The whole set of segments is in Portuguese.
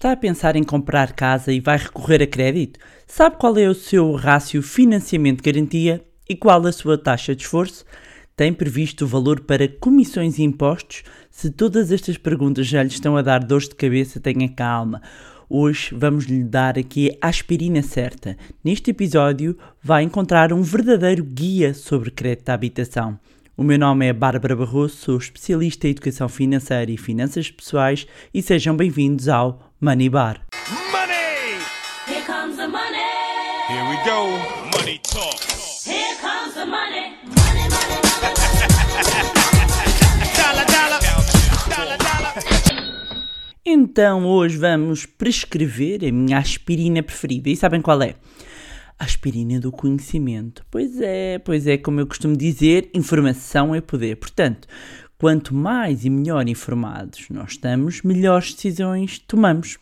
Está a pensar em comprar casa e vai recorrer a crédito? Sabe qual é o seu rácio financiamento-garantia e qual a sua taxa de esforço? Tem previsto o valor para comissões e impostos? Se todas estas perguntas já lhe estão a dar dores de cabeça, tenha calma. Hoje vamos lhe dar aqui a aspirina certa. Neste episódio vai encontrar um verdadeiro guia sobre crédito à habitação. O meu nome é Bárbara Barroso, sou especialista em educação financeira e finanças pessoais e sejam bem-vindos ao Money Bar. Money! Here comes the money. Here we go. Money talk. Here comes the money. Money, money, money. Dollar, dollar. Dollar, dollar. Então hoje vamos prescrever a minha aspirina preferida. E sabem qual é? A aspirina do conhecimento. Pois é, pois é, como eu costumo dizer, informação é poder. Portanto, quanto mais e melhor informados nós estamos, melhores decisões tomamos.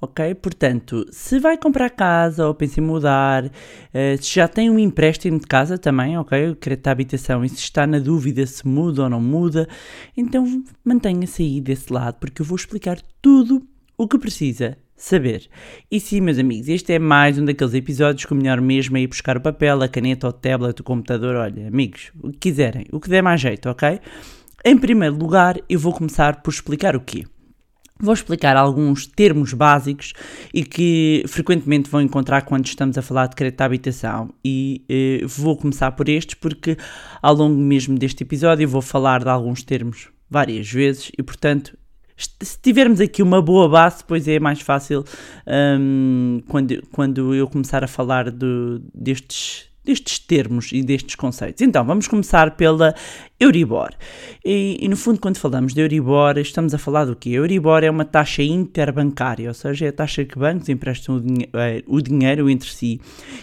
Ok? Portanto, se vai comprar casa ou pensa em mudar, eh, se já tem um empréstimo de casa também, ok? O crédito à habitação, e se está na dúvida se muda ou não muda, então mantenha-se aí desse lado, porque eu vou explicar tudo o que precisa saber. E sim, meus amigos, este é mais um daqueles episódios que o melhor mesmo é ir buscar o papel, a caneta, o tablet, o computador. Olha, amigos, o que quiserem, o que der mais jeito, ok? Em primeiro lugar, eu vou começar por explicar o quê? Vou explicar alguns termos básicos e que frequentemente vão encontrar quando estamos a falar de crédito à habitação. E eh, vou começar por estes porque ao longo mesmo deste episódio vou falar de alguns termos várias vezes e, portanto, se tivermos aqui uma boa base, depois é mais fácil hum, quando, quando eu começar a falar do- destes, destes termos e destes conceitos. Então, vamos começar pela Euribor. E, e, no fundo, quando falamos de Euribor, estamos a falar do quê? Euribor é uma taxa interbancária, ou seja, é a taxa que bancos emprestam o, dinhe- eh, o dinheiro entre si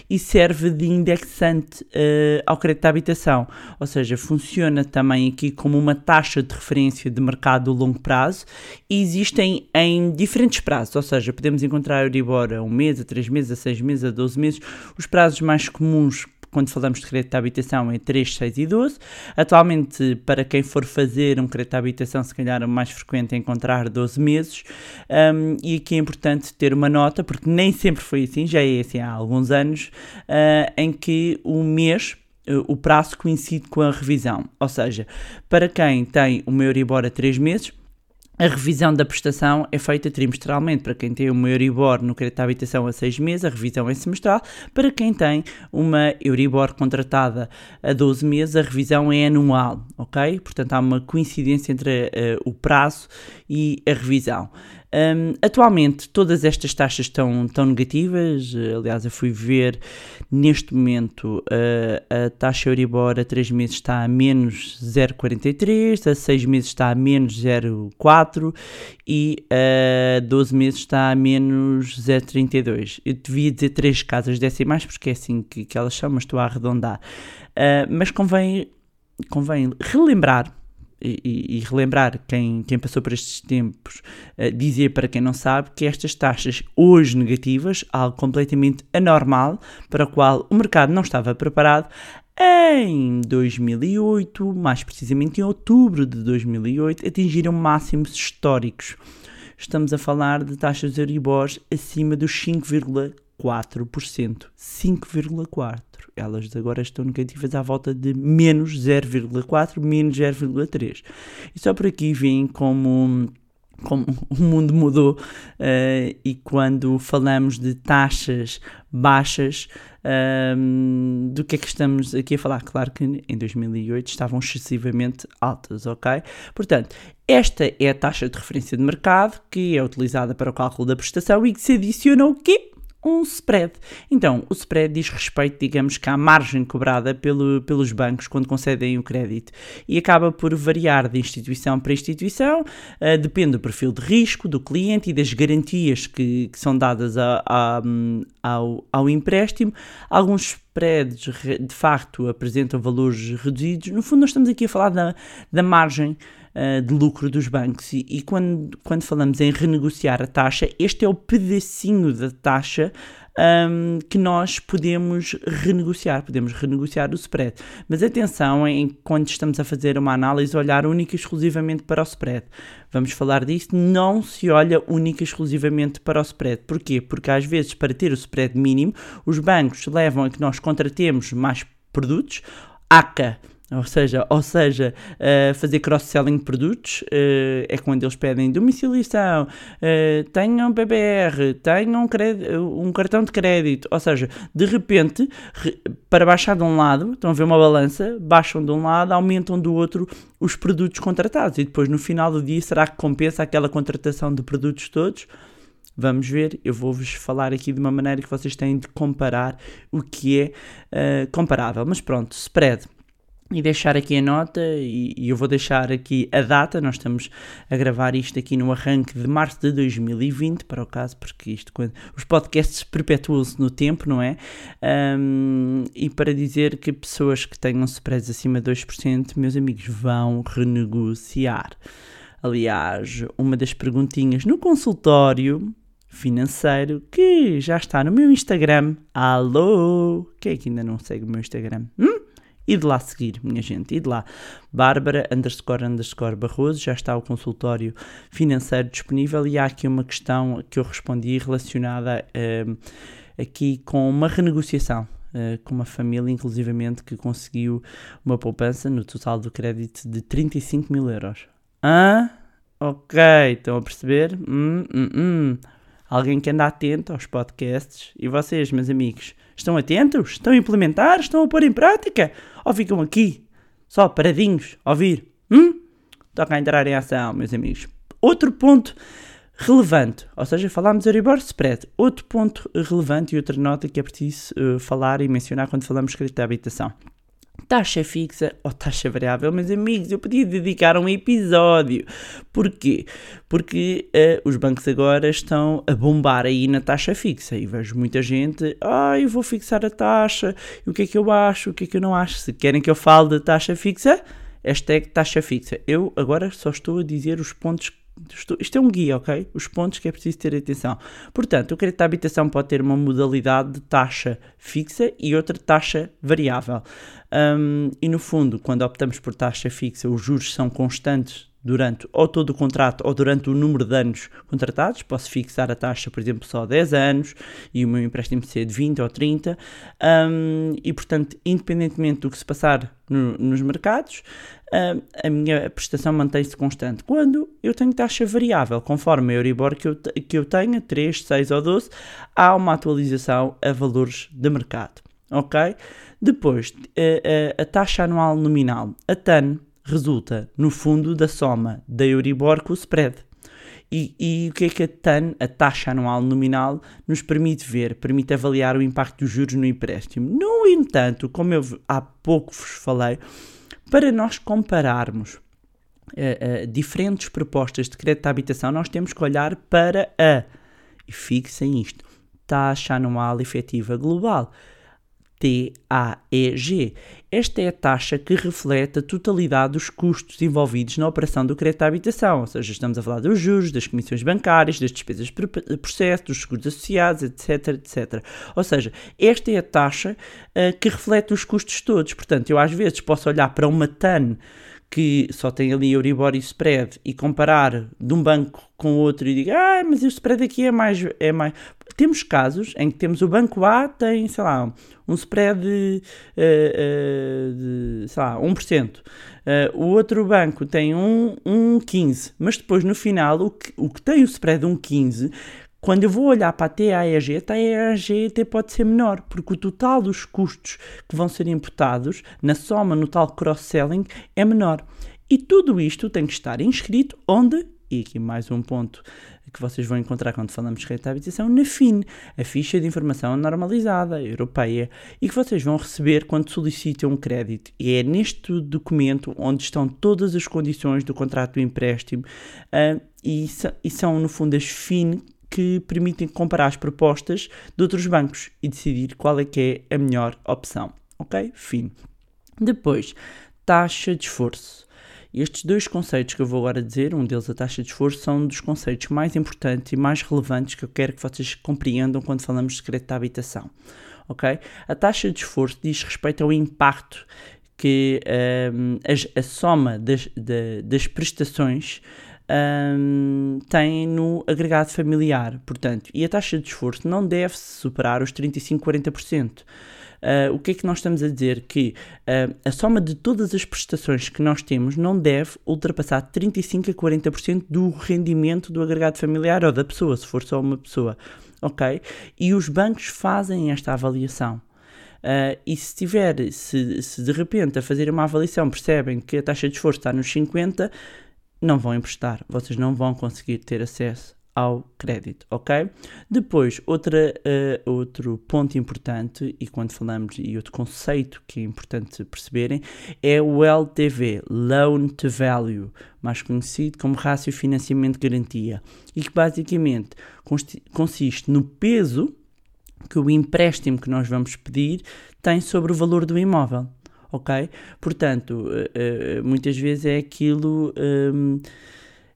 e serve de indexante eh, ao crédito à habitação. Ou seja, funciona também aqui como uma taxa de referência de mercado a longo prazo e existem em diferentes prazos, ou seja, podemos encontrar Euribor a um mês, a três meses, a seis meses, a 12 meses. Os prazos mais comuns quando falamos de crédito de habitação é 3, 6 e 12. Atualmente, para quem for fazer um crédito de habitação, se calhar o mais frequente é encontrar 12 meses. Um, e aqui é importante ter uma nota, porque nem sempre foi assim, já é assim há alguns anos, ah, em que o mês o prazo coincide com a revisão. Ou seja, para quem tem o Euribor a 3 meses, a revisão da prestação é feita trimestralmente. Para quem tem uma Euribor no crédito à habitação a 6 meses, a revisão é semestral. Para quem tem uma Euribor contratada a 12 meses, a revisão é anual, ok? Portanto, há uma coincidência entre eh, o prazo e a revisão. Um, atualmente, todas estas taxas estão, estão negativas. eh, Aliás, eu fui ver neste momento eh, a taxa Euribor a 3 meses está a menos 0,43, a 6 meses está a menos 0,4 e a 12 meses está a menos 0,32. Eu devia dizer 3 casas decimais porque é assim que, que elas são, mas estou a arredondar. Ah, mas convém, convém relembrar e, e- relembrar quem, quem passou por estes tempos, eh, dizer para quem não sabe que estas taxas hoje negativas, algo completamente anormal, para o qual o mercado não estava preparado, em 2008, mais precisamente em outubro de 2008, atingiram máximos históricos. Estamos a falar de taxas Euribor acima dos 5,4%. 5,4%. Elas agora estão negativas à volta de menos 0,4%, menos 0,3%. E só por aqui vem como como o mundo mudou eh, e quando falamos de taxas baixas, ehm, do que é que estamos aqui a falar? Claro que em 2008 estavam excessivamente altas, ok? Portanto, esta é a taxa de referência de mercado que é utilizada para o cálculo da prestação e que se adiciona o quê? Um spread. Então, o spread diz respeito, digamos que à margem cobrada pelo, pelos bancos quando concedem o crédito e acaba por variar de instituição para instituição, eh, depende do perfil de risco do cliente e das garantias que, que são dadas a- a, ao, ao empréstimo. Alguns spreads re- de facto apresentam valores reduzidos. No fundo, nós estamos aqui a falar da, da margem eh, de lucro dos bancos. E, e quando, quando falamos em renegociar a taxa, este é o pedacinho da taxa hum, que nós podemos renegociar, podemos renegociar o spread. Mas atenção em quando estamos a fazer uma análise, olhar única e exclusivamente para o spread. Vamos falar disso, não se olha única e exclusivamente para o spread. Porquê? Porque às vezes, para ter o spread mínimo, os bancos levam a que nós contratemos mais produtos, ACA, ou seja, ou seja uh, fazer cross-selling de produtos uh, é quando eles pedem domiciliação, uh, tenham BBR, tenham um, um cartão de crédito. Ou seja, de repente, para baixar de um lado, estão a ver uma balança, baixam de um lado, aumentam do outro os produtos contratados. E depois, no final do dia, será que compensa aquela contratação de produtos todos? Vamos ver, eu vou-vos falar aqui de uma maneira que vocês têm de comparar o que é comparável. Mas pronto, spread e deixar aqui a nota e, e, eu vou deixar aqui a data, nós estamos a gravar isto aqui no arranque de março de 2020, para o caso, porque isto quando, os podcasts perpetuam-se no tempo, não é? Um, e para dizer que pessoas que tenham spreads acima de 2%, meus amigos, vão renegociar. Aliás, uma das perguntinhas no consultório financeiro que já está no meu Instagram. Alô? Quem é que ainda não segue o meu Instagram? Hum? E de lá seguir, minha gente, e de lá. Bárbara underscore underscore Barroso, já está o consultório financeiro disponível e há aqui uma questão que eu respondi relacionada uh, aqui com uma renegociação. Uh, com uma família, inclusivamente, que conseguiu uma poupança no total do crédito de 35 mil euros. Ah, ok, estão a perceber? Hum, hum, hum. Alguém que anda atento aos podcasts. E vocês, meus amigos, estão atentos? Estão a implementar? Estão a pôr em prática? Ou ficam aqui, só paradinhos, a ouvir? Hum? Toca a entrar em ação, meus amigos. Outro ponto relevante, ou seja, falámos de Euribor Spread. Outro ponto relevante e outra nota que é preciso uh, falar e mencionar quando falamos de crédito de habitação taxa fixa ou taxa variável, meus amigos, eu podia dedicar um episódio. Porquê? Porque uh, os bancos agora estão a bombar aí na taxa fixa e vejo muita gente, ah, eu vou fixar a taxa, o que é que eu acho, o que é que eu não acho. Se querem que eu fale da taxa fixa, hashtag taxa fixa. Eu agora só estou a dizer os pontos isto é um guia, ok? Os pontos que é preciso ter atenção. Portanto, o crédito à habitação pode ter uma modalidade de taxa fixa e outra taxa variável. Um, e no fundo, quando optamos por taxa fixa, os juros são constantes durante ou todo o contrato ou durante o número de anos contratados. Posso fixar a taxa, por exemplo, só 10 anos e o meu empréstimo ser de 20 ou 30. Um, e, portanto, independentemente do que se passar no, nos mercados, um, a minha prestação mantém-se constante. Quando eu tenho taxa variável, conforme a Euribor que eu, que eu tenha, 3, 6 ou 12, há uma atualização a valores de mercado. Ok? Depois, a, a, a taxa anual nominal, a TAN, resulta, no fundo, da soma da Euribor com o spread. E, e, o que é que a TAN, a taxa anual nominal, nos permite ver? Permite avaliar o impacto dos juros no empréstimo. No entanto, como eu há pouco vos falei, para nós compararmos uh, uh, diferentes propostas de crédito à habitação, nós temos que olhar para a, e fixem isto, taxa anual efetiva global. TAEG. Esta é a taxa que reflete a totalidade dos custos envolvidos na operação do crédito à habitação, ou seja, estamos a falar dos juros, das comissões bancárias, das despesas de processo, dos seguros associados, etc, etc. Ou seja, esta é a taxa uh, que reflete os custos todos. Portanto, eu às vezes posso olhar para uma TAN que só tem ali Euribor e spread e comparar de um banco com outro e diga, ah, mas o spread aqui é mais, é mais. Temos casos em que temos o banco A tem, sei lá, um spread de, uh, uh, de sei lá, 1%. Uh, o outro banco tem um, um 15%, mas depois no final o que, o que tem o spread de um 15% quando eu vou olhar para a TAEG, a TAEG até pode ser menor, porque o total dos custos que vão ser imputados na soma no tal cross-selling é menor. E tudo isto tem que estar inscrito onde? E aqui mais um ponto que vocês vão encontrar quando falamos de habitação, na FIN, a ficha de informação normalizada europeia, e que vocês vão receber quando solicitam um crédito. E é neste documento onde estão todas as condições do contrato do empréstimo uh, e, e, são, no fundo, as FIN que permitem comparar as propostas de outros bancos e decidir qual é que é a melhor opção. Ok? Fim. Depois, taxa de esforço. Estes dois conceitos que eu vou agora dizer, um deles a taxa de esforço, são um dos conceitos mais importantes e mais relevantes que eu quero que vocês compreendam quando falamos de crédito à habitação. Ok? A taxa de esforço diz respeito ao impacto que um, as- a, soma das, da- das prestações um, tem no agregado familiar. Portanto, e a taxa de esforço não deve superar os 35-40%. Uh, o que é que nós estamos a dizer? Que uh, a soma de todas as prestações que nós temos não deve ultrapassar 35 a 40% do rendimento do agregado familiar ou da pessoa, se for só uma pessoa. Ok? E os bancos fazem esta avaliação. Uh, e se tiver, se, se de repente a fazer uma avaliação percebem que a taxa de esforço está nos 50, não vão emprestar, vocês não vão conseguir ter acesso ao crédito, ok? Depois, outra, uh, outro ponto importante, e quando falamos, e outro conceito que é importante perceberem, é o LTV, Loan to Value, mais conhecido como rácio financiamento garantia, e que basicamente consiste no peso que o empréstimo que nós vamos pedir tem sobre o valor do imóvel, ok? Portanto, eh, eh, muitas vezes é aquilo, hum,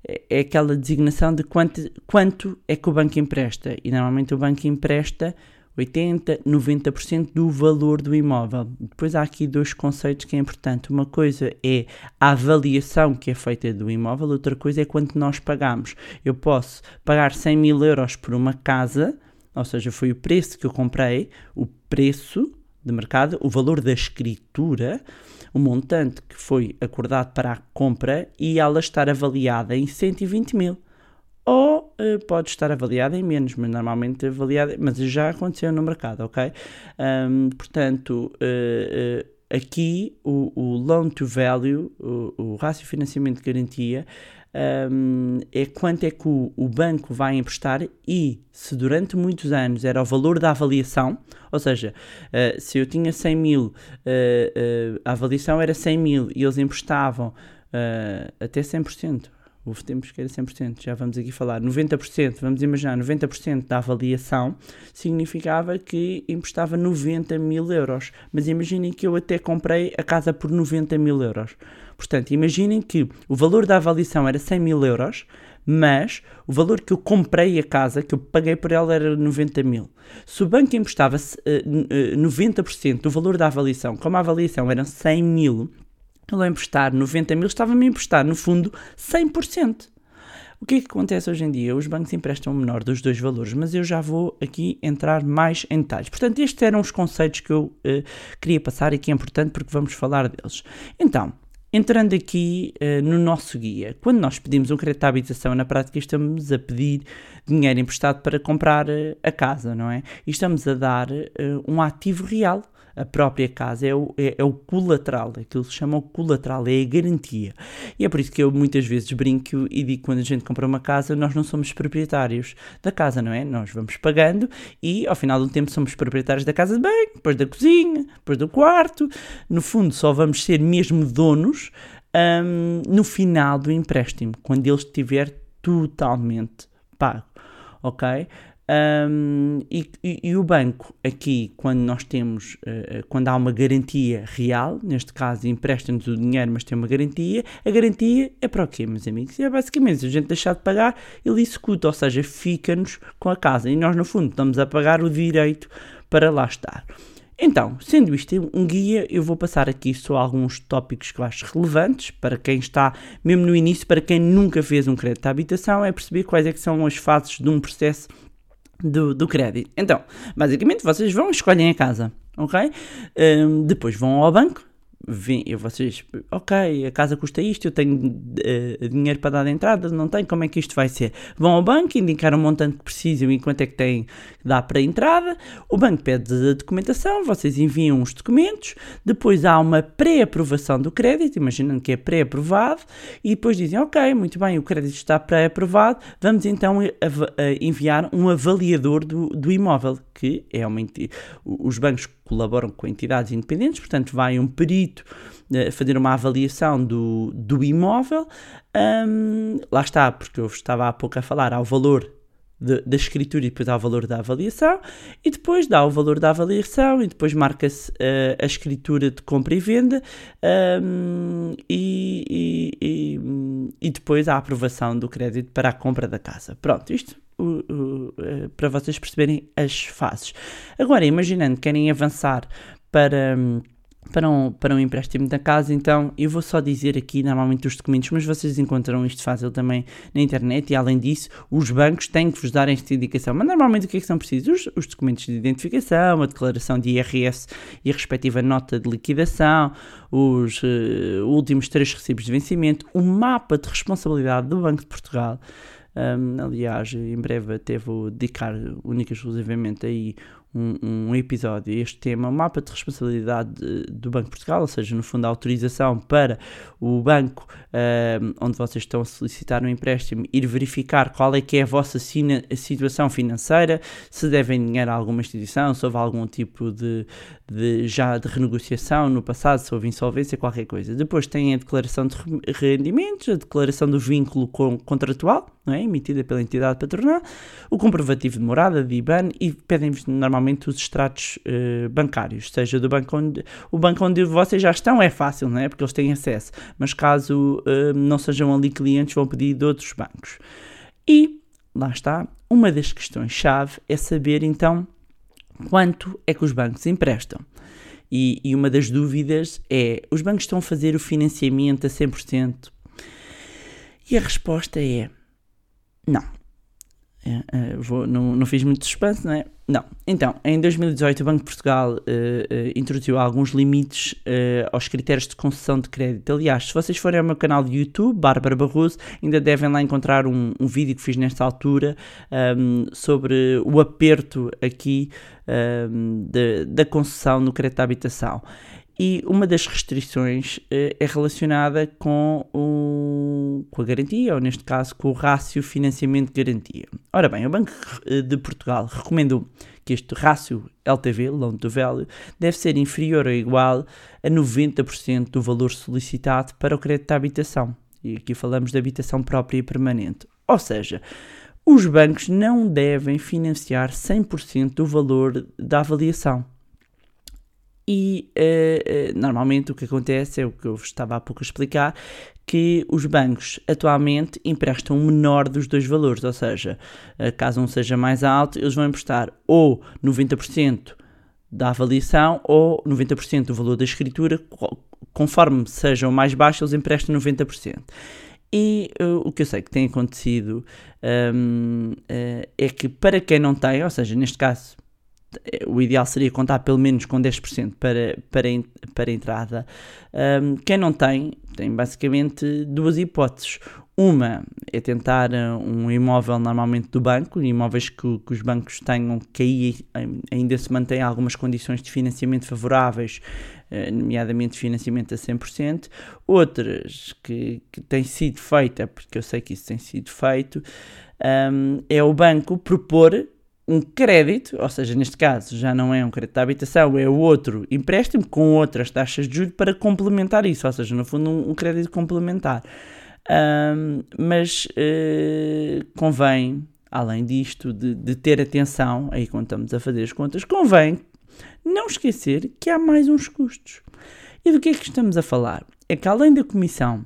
é é aquela designação de quanto, quanto é que o banco empresta, e normalmente o banco empresta 80, 90% do valor do imóvel. Depois há aqui dois conceitos que é importante. Uma coisa é a avaliação que é feita do imóvel, outra coisa é quanto nós pagamos. Eu posso pagar 100 mil euros por uma casa, ou seja, foi o preço que eu comprei, o preço de mercado, o valor da escritura, o montante que foi acordado para a compra e ela estar avaliada em 120 mil. Ou eh, pode estar avaliada em menos, mas normalmente avaliada, mas já aconteceu no mercado, ok? Ahm, portanto, eh, eh, aqui o, o loan to value, o, o rácio financiamento de garantia, um, é quanto é que o, o banco vai emprestar e se durante muitos anos era o valor da avaliação, ou seja, uh, se eu tinha 100 mil, uh, uh, a avaliação era 100 mil e eles emprestavam até 100%. Houve tempos que era 100%, já vamos aqui falar. 90%, vamos imaginar, 90% da avaliação significava que emprestava 90 mil euros. Mas imaginem que eu até comprei a casa por 90 mil euros. Portanto, imaginem que o valor da avaliação era 100 mil euros, mas o valor que eu comprei a casa, que eu paguei por ela, era 90 mil. Se o banco emprestava uh, 90% do valor da avaliação, como a avaliação era 100 mil, ele a emprestar 90 mil, estava-me a emprestar, no fundo, 100%. O que é que acontece hoje em dia? Os bancos emprestam o menor dos dois valores, mas eu já vou aqui entrar mais em detalhes. Portanto, estes eram os conceitos que eu uh, queria passar e que é importante porque vamos falar deles. Então, entrando aqui uh, no nosso guia, quando nós pedimos um crédito à habitação, na prática estamos a pedir dinheiro emprestado para comprar uh, a casa, não é? E estamos a dar um ativo real a própria casa é o, é, é o colateral, aquilo se chama o colateral, é a garantia. E é por isso que eu muitas vezes brinco e digo que quando a gente compra uma casa, nós não somos proprietários da casa, não é? Nós vamos pagando e ao final do tempo somos proprietários da casa de banho, depois da cozinha, depois do quarto. No fundo, só vamos ser mesmo donos um, no final do empréstimo, quando ele estiver totalmente pago, ok? Um, e, e, e, o banco, aqui, quando nós temos, uh, quando há uma garantia real, neste caso empresta-nos o dinheiro, mas tem uma garantia, a garantia é para o quê, meus amigos? É basicamente, se a gente deixar de pagar, ele executa, ou seja, fica-nos com a casa. E nós, no fundo, estamos a pagar o direito para lá estar. Então, sendo isto um guia, eu vou passar aqui só alguns tópicos que eu acho relevantes para quem está mesmo no início, para quem nunca fez um crédito à habitação, é perceber quais é que são as fases de um processo do, do crédito. Então, basicamente, vocês vão escolhem a casa, ok? Um, depois vão ao banco, vêm, vocês, ok, a casa custa isto, eu tenho uh, dinheiro para dar de entrada, não tenho, como é que isto vai ser? Vão ao banco, indicar o montante que precisam e quanto é que têm dá para a entrada, o banco pede a documentação, vocês enviam os documentos, depois há uma pré-aprovação do crédito, imaginando que é pré-aprovado, e depois dizem, ok, muito bem, o crédito está pré-aprovado, vamos então enviar um avaliador do, do imóvel, que é uma os bancos colaboram com entidades independentes, portanto vai um perito uh, fazer uma avaliação do, do imóvel, um, lá está, porque eu estava há pouco a falar, ao valor da escritura e depois há o valor da avaliação, e depois dá o valor da avaliação e depois marca-se eh, a escritura de compra e venda ahm, e, e- e, e depois a aprovação do crédito para a compra da casa. Pronto, isto o- o, eh, para vocês perceberem as fases. Agora, imaginando que querem avançar para. hum, para um, para um empréstimo da casa, então eu vou só dizer aqui normalmente os documentos, mas vocês encontrarão isto fácil também na internet e além disso, os bancos têm que vos dar esta indicação. Mas normalmente o que é que são precisos? Os, os documentos de identificação, a declaração de IRS e a respectiva nota de liquidação, os eh, últimos três recibos de vencimento, o mapa de responsabilidade do Banco de Portugal. Um, aliás, em breve até vou dedicar única e exclusivamente aí um, um episódio a este tema, o mapa de responsabilidade de- do Banco de Portugal, ou seja, no fundo a autorização para o banco um, onde vocês estão a solicitar um empréstimo ir verificar qual é que é a vossa situação financeira, se devem dinheiro a alguma instituição, se houve algum tipo de, de- já de renegociação no passado, se houve insolvência, qualquer coisa. Depois tem a declaração de re- rendimentos, a declaração do vínculo com- contratual, não é? emitida pela entidade patronal, o comprovativo de morada, de IBAN e pedem-vos normalmente os extratos eh, bancários, seja do banco onde o banco onde vocês já estão é fácil, não é? Porque eles têm acesso, mas caso eh, não sejam ali clientes, vão pedir de outros bancos. E lá está, uma das questões-chave é saber então quanto é que os bancos emprestam. E, e uma das dúvidas é: os bancos estão a fazer o financiamento a 100%? E a resposta é: não. É, é, vou- não, não fiz muito suspense, não é? Não. Então, em 2018, o Banco de Portugal eh, eh, introduziu alguns limites eh, aos critérios de concessão de crédito. Aliás, se vocês forem ao meu canal de YouTube, Bárbara Barroso, ainda devem lá encontrar um, um vídeo que fiz nesta altura ahm, sobre o aperto aqui ahm, de- da concessão no crédito à habitação. E uma das restrições eh, é relacionada com, o, com a garantia, ou neste caso com o rácio financiamento-garantia. Ora bem, o Banco eh, de Portugal recomendou que este rácio LTV, Loan to Value, deve ser inferior ou igual a 90% do valor solicitado para o crédito à habitação. E aqui falamos de habitação própria e permanente. Ou seja, os bancos não devem financiar 100% do valor da avaliação. E eh, eh, normalmente o que acontece é o que eu estava há pouco a explicar, que os bancos atualmente emprestam o menor dos dois valores, ou seja, eh, caso um seja mais alto, eles vão emprestar ou 90% da avaliação ou 90% do valor da escritura, co- conforme seja o mais baixo, eles emprestam 90%. E eh, o que eu sei que tem acontecido hum, eh, é que para quem não tem, ou seja, neste caso o ideal seria contar pelo menos com 10% para, para, para entrada. Ahm, quem não tem, tem basicamente duas hipóteses. Uma é tentar ah, um imóvel normalmente do banco, imóveis que, que os bancos tenham, que aí ai- ainda se mantêm algumas condições de financiamento favoráveis, eh, nomeadamente financiamento a 100%. Outras que, que têm sido feita, porque eu sei que isso tem sido feito, ahm, é o banco propor um crédito, ou seja, neste caso já não é um crédito de habitação, é outro empréstimo com outras taxas de juros para complementar isso, ou seja, no fundo um, um crédito complementar. Ahm, mas eh, convém, além disto, de, de ter atenção, aí quando estamos a fazer as contas, convém não esquecer que há mais uns custos. E do que é que estamos a falar? É que além da comissão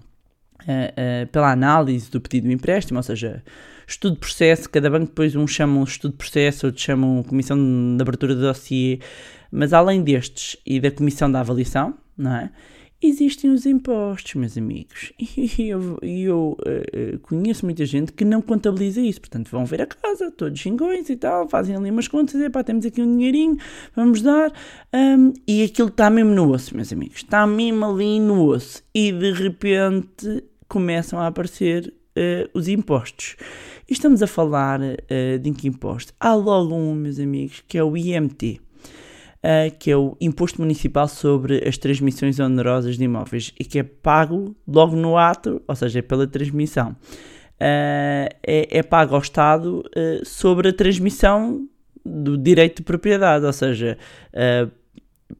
eh, eh, pela análise do pedido de empréstimo, ou seja, estudo de processo, cada banco depois uns chamam estudo de processo, outros chamam comissão de abertura de dossiê, mas além destes e da comissão da avaliação, não é? Existem os impostos, meus amigos, e eu, eu eh, conheço muita gente que não contabiliza isso, portanto vão ver a casa, todos xingões e tal, fazem ali umas contas, e pá, temos aqui um dinheirinho, vamos dar, hum, e aquilo está mesmo no osso, meus amigos, está mesmo ali no osso, e de repente começam a aparecer eh, os impostos. E estamos a falar eh, de que imposto? Há logo um, meus amigos, que é o IMT, eh, que é o Imposto Municipal sobre as Transmissões Onerosas de Imóveis, e que é pago logo no ato, ou seja, é pela transmissão. Eh, é, é pago ao Estado eh, sobre a transmissão do direito de propriedade, ou seja,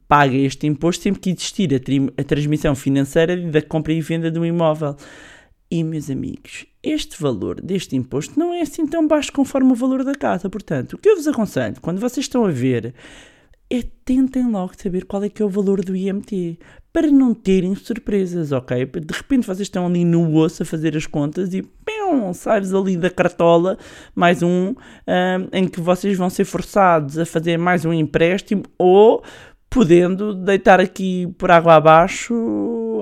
paga este imposto sempre que existir a, a transmissão financeira da compra e venda de um imóvel. E, meus amigos, este valor deste imposto não é assim tão baixo conforme o valor da casa. Portanto, o que eu vos aconselho, quando vocês estão a ver, é tentem logo saber qual é que é o valor do IMT, para não terem surpresas, ok? De repente vocês estão ali no osso a fazer as contas e pum, sai-vos ali da cartola mais um ahm, em que vocês vão ser forçados a fazer mais um empréstimo ou podendo deitar aqui por água abaixo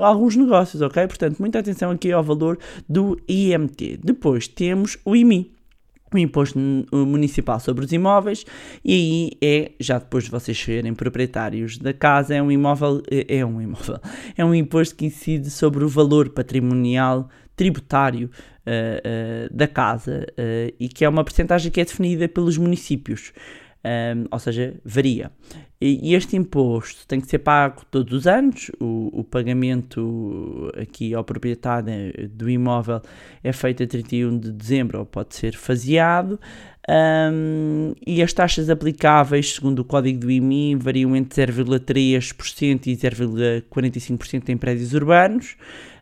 alguns negócios, ok? Portanto, muita atenção aqui ao valor do IMT. Depois temos o IMI o Imposto Municipal sobre os Imóveis, e aí é, já depois de vocês serem proprietários da casa, é um imóvel, é um imóvel, é um imposto que incide sobre o valor patrimonial tributário eh, eh, da casa eh, e que é uma percentagem que é definida pelos municípios. Um, ou seja, varia. E, este imposto tem que ser pago todos os anos. O, o pagamento aqui ao proprietário do imóvel é feito a 31 de dezembro ou pode ser faseado. Um, e as taxas aplicáveis, segundo o código do IMI, variam entre 0,3% e 0,45% em prédios urbanos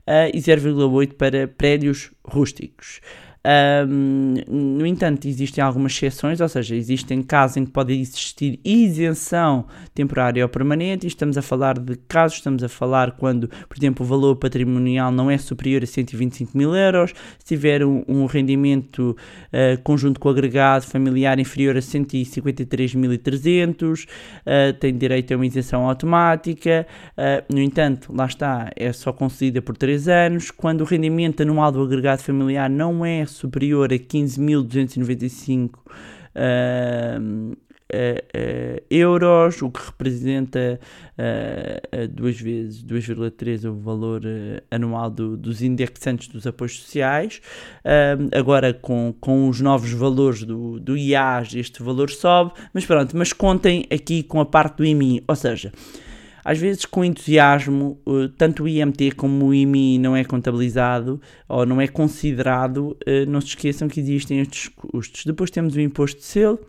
uh, e 0,8% para prédios rústicos. Um, no entanto, existem algumas exceções, ou seja, existem casos em que pode existir isenção temporária ou permanente, e estamos a falar de casos, estamos a falar quando, por exemplo, o valor patrimonial não é superior a 125 mil euros, se tiver um, um rendimento uh, conjunto com agregado familiar inferior a 153.300, uh, tem direito a uma isenção automática, uh, no entanto, lá está, é só concedida por 3 anos, quando o rendimento anual do agregado familiar não é superior a 15.295 uh, uh, uh, euros, o que representa uh, duas vezes 2,3 o valor uh, anual do, dos indexantes dos apoios sociais. Agora com, com os novos valores do, do IAS este valor sobe, mas pronto, mas contem aqui com a parte do IMI, ou seja, às vezes com entusiasmo, uh, tanto o IMT como o IMI não é contabilizado ou não é considerado, uh, não se esqueçam que existem estes custos. Depois temos o imposto de selo,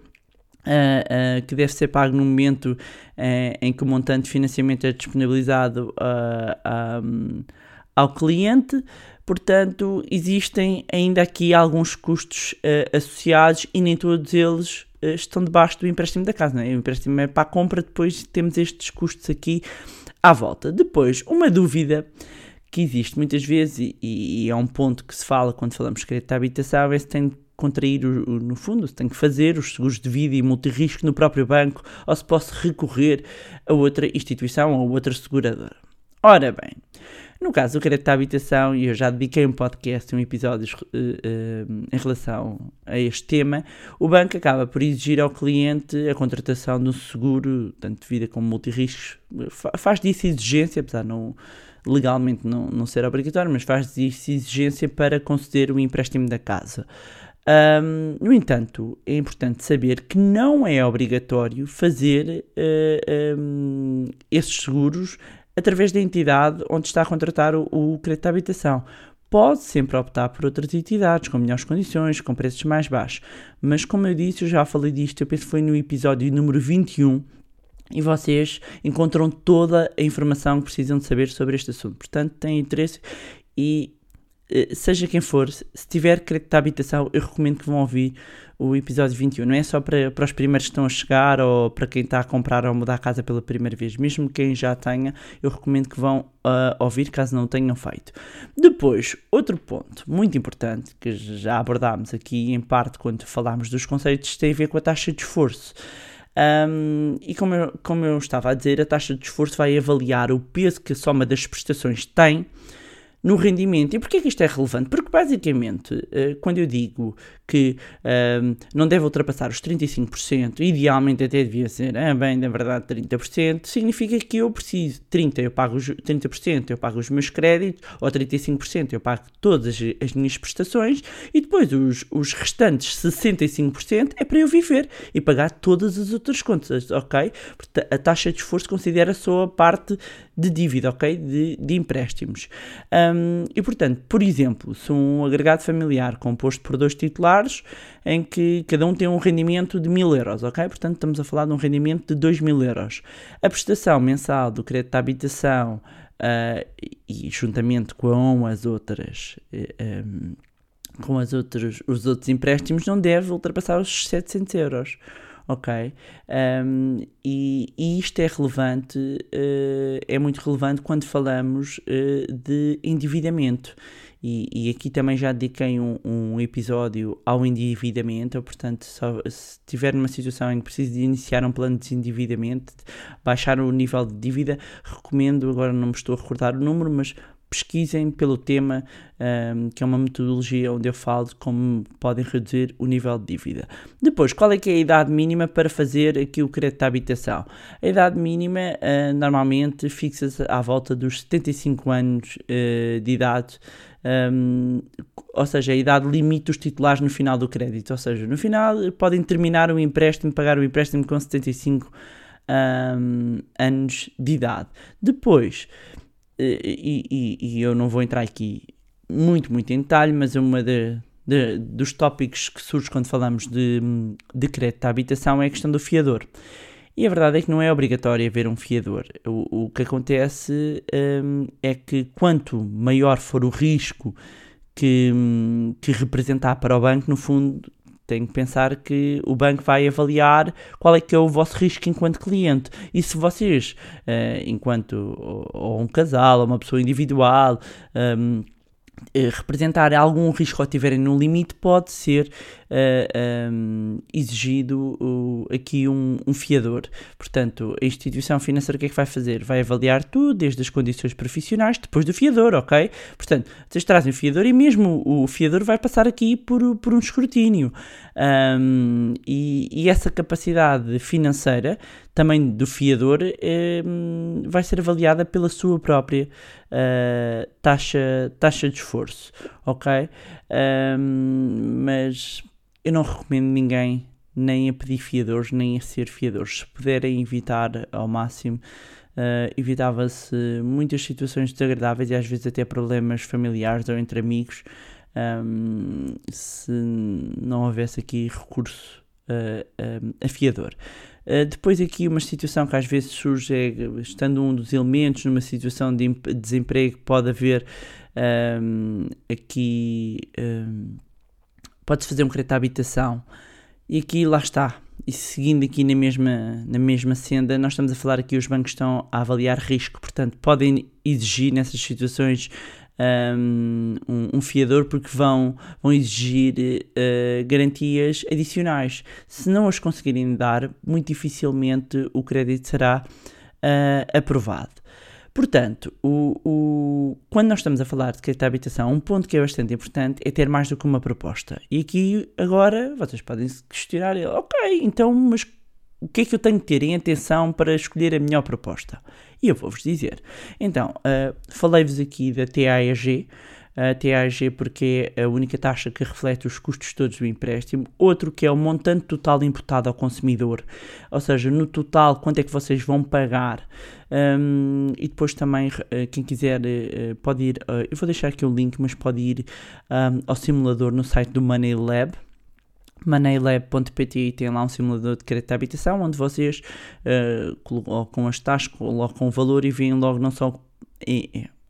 uh, que deve ser pago no momento em que o montante de financiamento é disponibilizado um, ao cliente. Portanto, existem ainda aqui alguns custos associados e nem todos eles estão debaixo do empréstimo da casa. É? O empréstimo é para a compra, depois temos estes custos aqui à volta. Depois, uma dúvida que existe muitas vezes e, e é um ponto que se fala quando falamos de crédito à habitação é se tem contrair, o, o, no fundo, se tem que fazer os seguros de vida e multirrisco no próprio banco ou se posso recorrer a outra instituição ou outra seguradora. Ora bem, no caso do crédito à habitação, e eu já dediquei um podcast, um episódio uh, uh, em relação a este tema, o banco acaba por exigir ao cliente a contratação de um seguro, tanto de vida como multirriscos, faz disso exigência, apesar de não, legalmente não, não ser obrigatório, mas faz disso exigência para conceder o empréstimo da casa. Um, no entanto, é importante saber que não é obrigatório fazer uh, um, esses seguros através da entidade onde está a contratar o, o crédito de habitação. Pode sempre optar por outras entidades com melhores condições, com preços mais baixos. Mas, como eu disse, eu já falei disto, eu penso que foi no episódio número 21 e vocês encontram toda a informação que precisam de saber sobre este assunto. Portanto, têm interesse e seja quem for, se tiver crédito de habitação, eu recomendo que vão ouvir o episódio 21. Não é só para, para os primeiros que estão a chegar ou para quem está a comprar ou mudar a casa pela primeira vez. Mesmo quem já tenha, eu recomendo que vão uh, ouvir caso não tenham feito. Depois, outro ponto muito importante que já abordámos aqui em parte quando falámos dos conceitos tem a ver com a taxa de esforço. Um, e como eu, como eu estava a dizer, a taxa de esforço vai avaliar o peso que a soma das prestações tem no rendimento. E porquê que isto é relevante? Porque basicamente, eh, quando eu digo que um, não deve ultrapassar os 35%, idealmente até devia ser, ah, bem, na verdade 30%, significa que eu preciso 30%, eu pago os, 30%, eu pago os meus créditos, ou 35% eu pago todas as minhas prestações, e depois os, os restantes 65% é para eu viver e pagar todas as outras contas, ok? A taxa de esforço considera só a parte de dívida, ok? De, de empréstimos. Um, e portanto, por exemplo, se um agregado familiar composto por dois titulares, em que cada um tem um rendimento de 1000 euros, ok? Portanto, estamos a falar de um rendimento de 2000 euros. A prestação mensal do crédito de habitação uh, e juntamente com as outras. Um, com as outros, os outros empréstimos não deve ultrapassar os 700 euros. Ok? Um, e, e isto é relevante, uh, é muito relevante quando falamos uh, de endividamento. E, e, aqui também já dediquei um, um episódio ao endividamento, portanto, só, se estiver numa situação em que precisa de iniciar um plano de desendividamento, baixar o nível de dívida, recomendo, agora não me estou a recordar o número, mas pesquisem pelo tema, um, que é uma metodologia onde eu falo de como podem reduzir o nível de dívida. Depois, qual é que é a idade mínima para fazer aqui o crédito à habitação? A idade mínima uh, normalmente fixa-se à volta dos 75 anos uh, de idade. Um, ou seja, a idade limite dos titulares no final do crédito. Ou seja, no final podem terminar o empréstimo, pagar o empréstimo com 75 um, anos de idade. Depois, e, e, e, eu não vou entrar aqui muito, muito em detalhe, mas é uma de, de, dos tópicos que surge quando falamos de, de crédito à habitação é a questão do fiador. E a verdade é que não é obrigatório haver um fiador. O, o que acontece um, é que quanto maior for o risco que, que representar para o banco, no fundo, tem que pensar que o banco vai avaliar qual é que é o vosso risco enquanto cliente. E se vocês, uh, enquanto ou, ou, um casal, ou uma pessoa individual, um, eh, representar algum risco ou tiverem no limite, pode ser uh, eh, um, ehm, exigido uh, aqui um, um, fiador. Portanto, a instituição financeira o que é que vai fazer? Vai avaliar tudo, desde as condições profissionais, depois do fiador, ok? Portanto, vocês trazem o fiador e mesmo o fiador vai passar aqui por, por um escrutínio. Um, ehm, e, e, essa capacidade financeira também do fiador um, vai ser avaliada pela sua própria uh, taxa, taxa de esforço, ok? Um, mas eu não recomendo ninguém nem a pedir fiadores, nem a ser fiadores. Se puderem evitar ao máximo, uh, evitava-se muitas situações desagradáveis e às vezes até problemas familiares ou entre amigos, um, se não houvesse aqui recurso uh, a fiador. Uh, depois aqui uma situação que às vezes surge é, estando um dos elementos numa situação de desemprego, pode haver um, aqui, um, pode-se fazer um crédito à habitação. E aqui lá está, e seguindo aqui na mesma, na mesma senda, nós estamos a falar aqui, os bancos estão a avaliar risco, portanto podem exigir nessas situações um, um, fiador porque vão, vão exigir uh, garantias adicionais. Se não as conseguirem dar, muito dificilmente o crédito será uh, aprovado. Portanto, o, o, quando nós estamos a falar de crédito à habitação, um ponto que é bastante importante é ter mais do que uma proposta. E aqui, agora, vocês podem se questionar, ok, então, mas o que é que eu tenho que ter em atenção para escolher a melhor proposta? E eu vou-vos dizer. Então, uh, falei-vos aqui da TAEG, a TAG porque é a única taxa que reflete os custos todos do empréstimo, outro que é o montante total imputado ao consumidor, ou seja, no total quanto é que vocês vão pagar. Um, e depois também, uh, quem quiser, pode ir, eu vou deixar aqui o link, mas pode ir um, ao simulador no site do Money Lab moneylab.pt tem lá um simulador de crédito de habitação onde vocês uh, colocam as taxas, colocam o valor e veem logo não só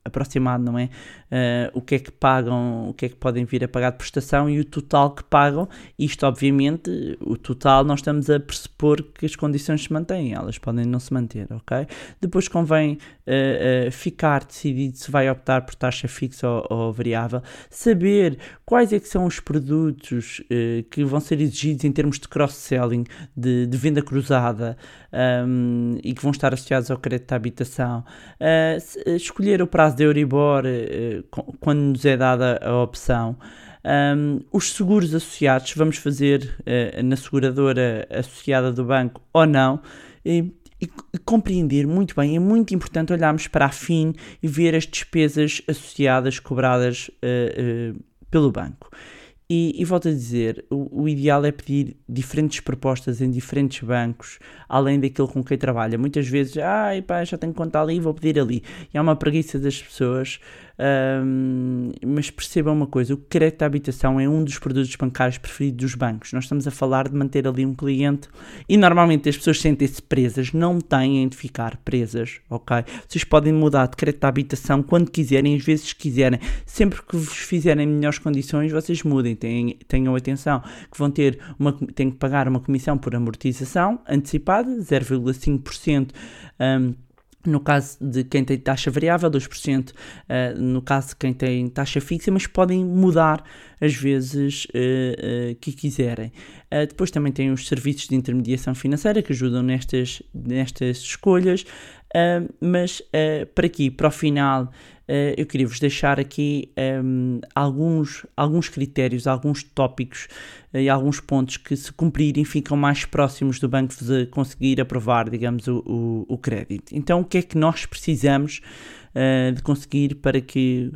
aproximado, não é? Uh, o que é que pagam, o que é que podem vir a pagar de prestação e o total que pagam. Isto, obviamente, o total nós estamos a pressupor que as condições se mantêm, elas podem não se manter, ok? Depois convém uh, uh, ficar decidido se vai optar por taxa fixa ou, ou variável, saber quais é são os produtos que vão ser exigidos em termos de cross-selling, de, de, venda cruzada um, e que vão estar associados ao crédito de habitação, escolher o prazo de Euribor quando nos é dada a opção. Um, os seguros associados, vamos fazer uh, na seguradora associada do banco ou não, e, e, compreender muito bem. É muito importante olharmos para a FIN e ver as despesas associadas cobradas uh, uh, pelo banco. E, e volto a dizer, o, o ideal é pedir diferentes propostas em diferentes bancos, além daquilo com quem trabalha. Muitas vezes, ai pá, já tenho conta ali, vou pedir ali. E há uma preguiça das pessoas, hum, mas percebam uma coisa, o crédito à habitação é um dos produtos bancários preferidos dos bancos. Nós estamos a falar de manter ali um cliente e normalmente as pessoas sentem-se presas, não têm de ficar presas, ok? Vocês podem mudar de crédito à habitação quando quiserem, às vezes quiserem. Sempre que vos fizerem melhores condições, vocês mudem. Tenham, atenção que vão ter uma, têm que pagar uma comissão por amortização antecipada, 0,5%. Um, no caso de quem tem taxa variável, 2%, uh, no caso de quem tem taxa fixa, mas podem mudar às vezes uh, uh, que quiserem. Depois também tem os serviços de intermediação financeira que ajudam nestas, nestas escolhas, uh, mas para aqui, para o final, uh, eu queria vos deixar aqui um, alguns, alguns critérios, alguns tópicos uh, e alguns pontos que, se cumprirem, ficam mais próximos do banco de conseguir aprovar, digamos, o, o, o crédito. Então, o que é que nós precisamos uh, de conseguir para que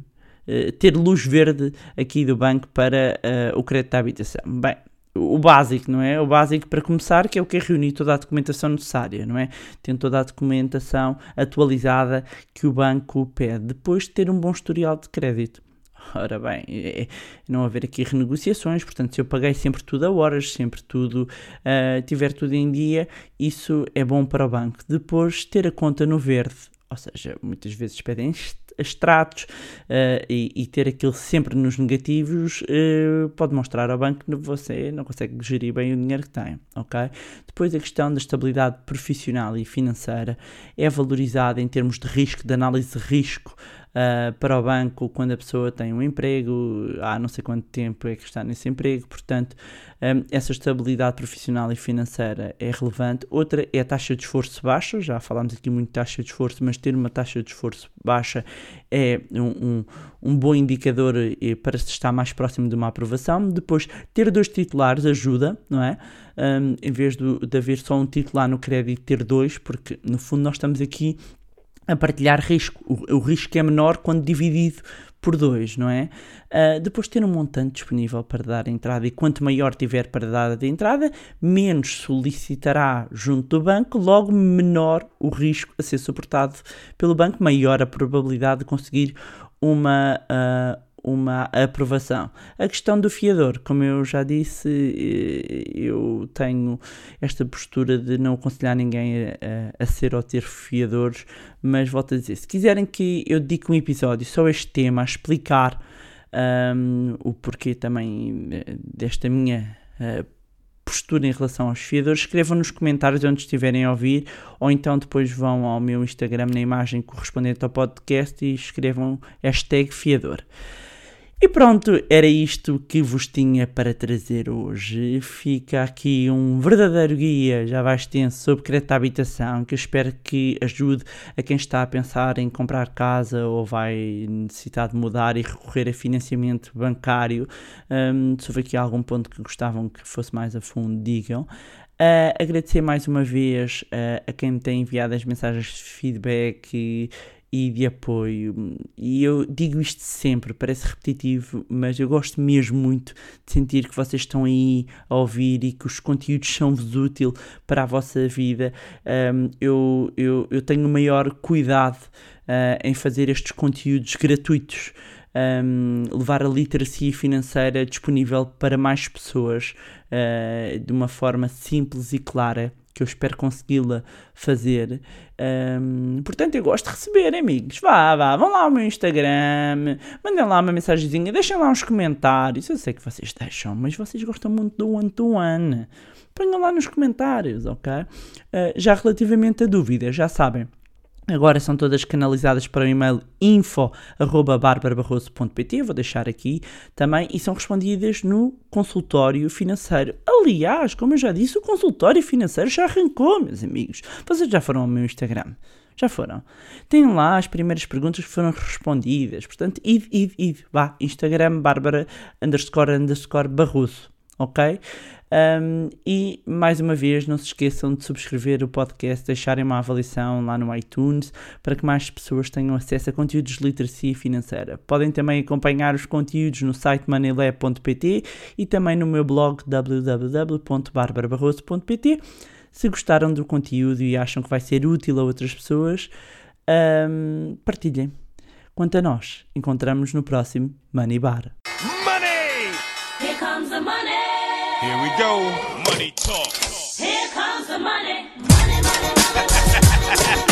ter luz verde aqui do banco para uh, o crédito da habitação? Bem, o básico, não é? O básico para começar, que é o que é reunir toda a documentação necessária, não é? Tem toda a documentação atualizada que o banco pede, depois de ter um bom historial de crédito. Ora bem, é, é, não haver aqui renegociações, portanto, se eu paguei sempre tudo a horas, sempre tudo, uh, tiver tudo em dia, isso é bom para o banco. Depois, ter a conta no verde, ou seja, muitas vezes pedem extratos uh, e, e, ter aquilo sempre nos negativos uh, pode mostrar ao banco que você não consegue gerir bem o dinheiro que tem, ok? Depois a questão da estabilidade profissional e financeira é valorizada em termos de risco, de análise de risco uh, para o banco quando a pessoa tem um emprego, há não sei quanto tempo é que está nesse emprego, portanto, um, essa estabilidade profissional e financeira é relevante. Outra é a taxa de esforço baixa, já falámos aqui muito de taxa de esforço, mas ter uma taxa de esforço baixa é um, um, um bom indicador eh, para se estar mais próximo de uma aprovação. Depois, ter dois titulares ajuda, não é? Um, em vez de, de haver só um titular no crédito, ter dois, porque no fundo nós estamos aqui a partilhar risco. O, o, risco é menor quando dividido por dois, não é? Uh, depois ter um montante disponível para dar entrada e quanto maior tiver para dar de entrada, menos solicitará junto do banco, logo menor o risco a ser suportado pelo banco, maior a probabilidade de conseguir uma, uh, uma aprovação. A questão do fiador, como eu já disse, eh, eu tenho esta postura de não aconselhar ninguém a, a, ser ou ter fiadores, mas volto a dizer, se quiserem que eu dedique um episódio só a este tema, a explicar um, o porquê também eh, desta minha uh, postura em relação aos fiadores, escrevam nos comentários onde estiverem a ouvir, ou então depois vão ao meu Instagram na imagem correspondente ao podcast e escrevam hashtag fiador. E pronto, era isto que vos tinha para trazer hoje. Fica aqui um verdadeiro guia, já vai extenso, sobre crédito à habitação, que espero que ajude a quem está a pensar em comprar casa ou vai necessitar de mudar e recorrer a financiamento bancário. Um, se houver aqui algum ponto que gostavam que fosse mais a fundo, digam. Uh, agradecer mais uma vez uh, a quem me tem enviado as mensagens de feedback e de apoio. E eu digo isto sempre, parece repetitivo, mas eu gosto mesmo muito de sentir que vocês estão aí a ouvir e que os conteúdos são-vos úteis para a vossa vida. Um, eu, eu, eu tenho maior cuidado uh, em fazer estes conteúdos gratuitos. Um, levar a literacia financeira disponível para mais pessoas uh, de uma forma simples e clara que eu espero consegui-la fazer. Um, portanto, eu gosto de receber, amigos. Vá, vá, vão lá ao meu Instagram, mandem lá uma mensagenzinha, deixem lá uns comentários. Eu sei que vocês deixam, mas vocês gostam muito do one-to-one. -one. Ponham lá nos comentários, ok? Uh, já relativamente a dúvidas, já sabem. Agora são todas canalizadas para o e-mail info.barbarabarroso.pt, vou deixar aqui também, e são respondidas no consultório financeiro. Aliás, como eu já disse, o consultório financeiro já arrancou, meus amigos. Vocês já foram ao meu Instagram? Já foram. Tem lá as primeiras perguntas que foram respondidas. Portanto, id, id, id. Vá, Instagram, Bárbara, underscore, underscore, Barroso. Ok? Um, e mais uma vez, não se esqueçam de subscrever o podcast, deixarem uma avaliação lá no iTunes para que mais pessoas tenham acesso a conteúdos de literacia financeira. Podem também acompanhar os conteúdos no site moneylab.pt e também no meu blog www.barbarabarroso.pt. Se gostaram do conteúdo e acham que vai ser útil a outras pessoas, um, partilhem. Quanto a nós, encontramos no próximo Money Bar. Money! Here we go. Money talk. Here comes the money. Money, money, money. money.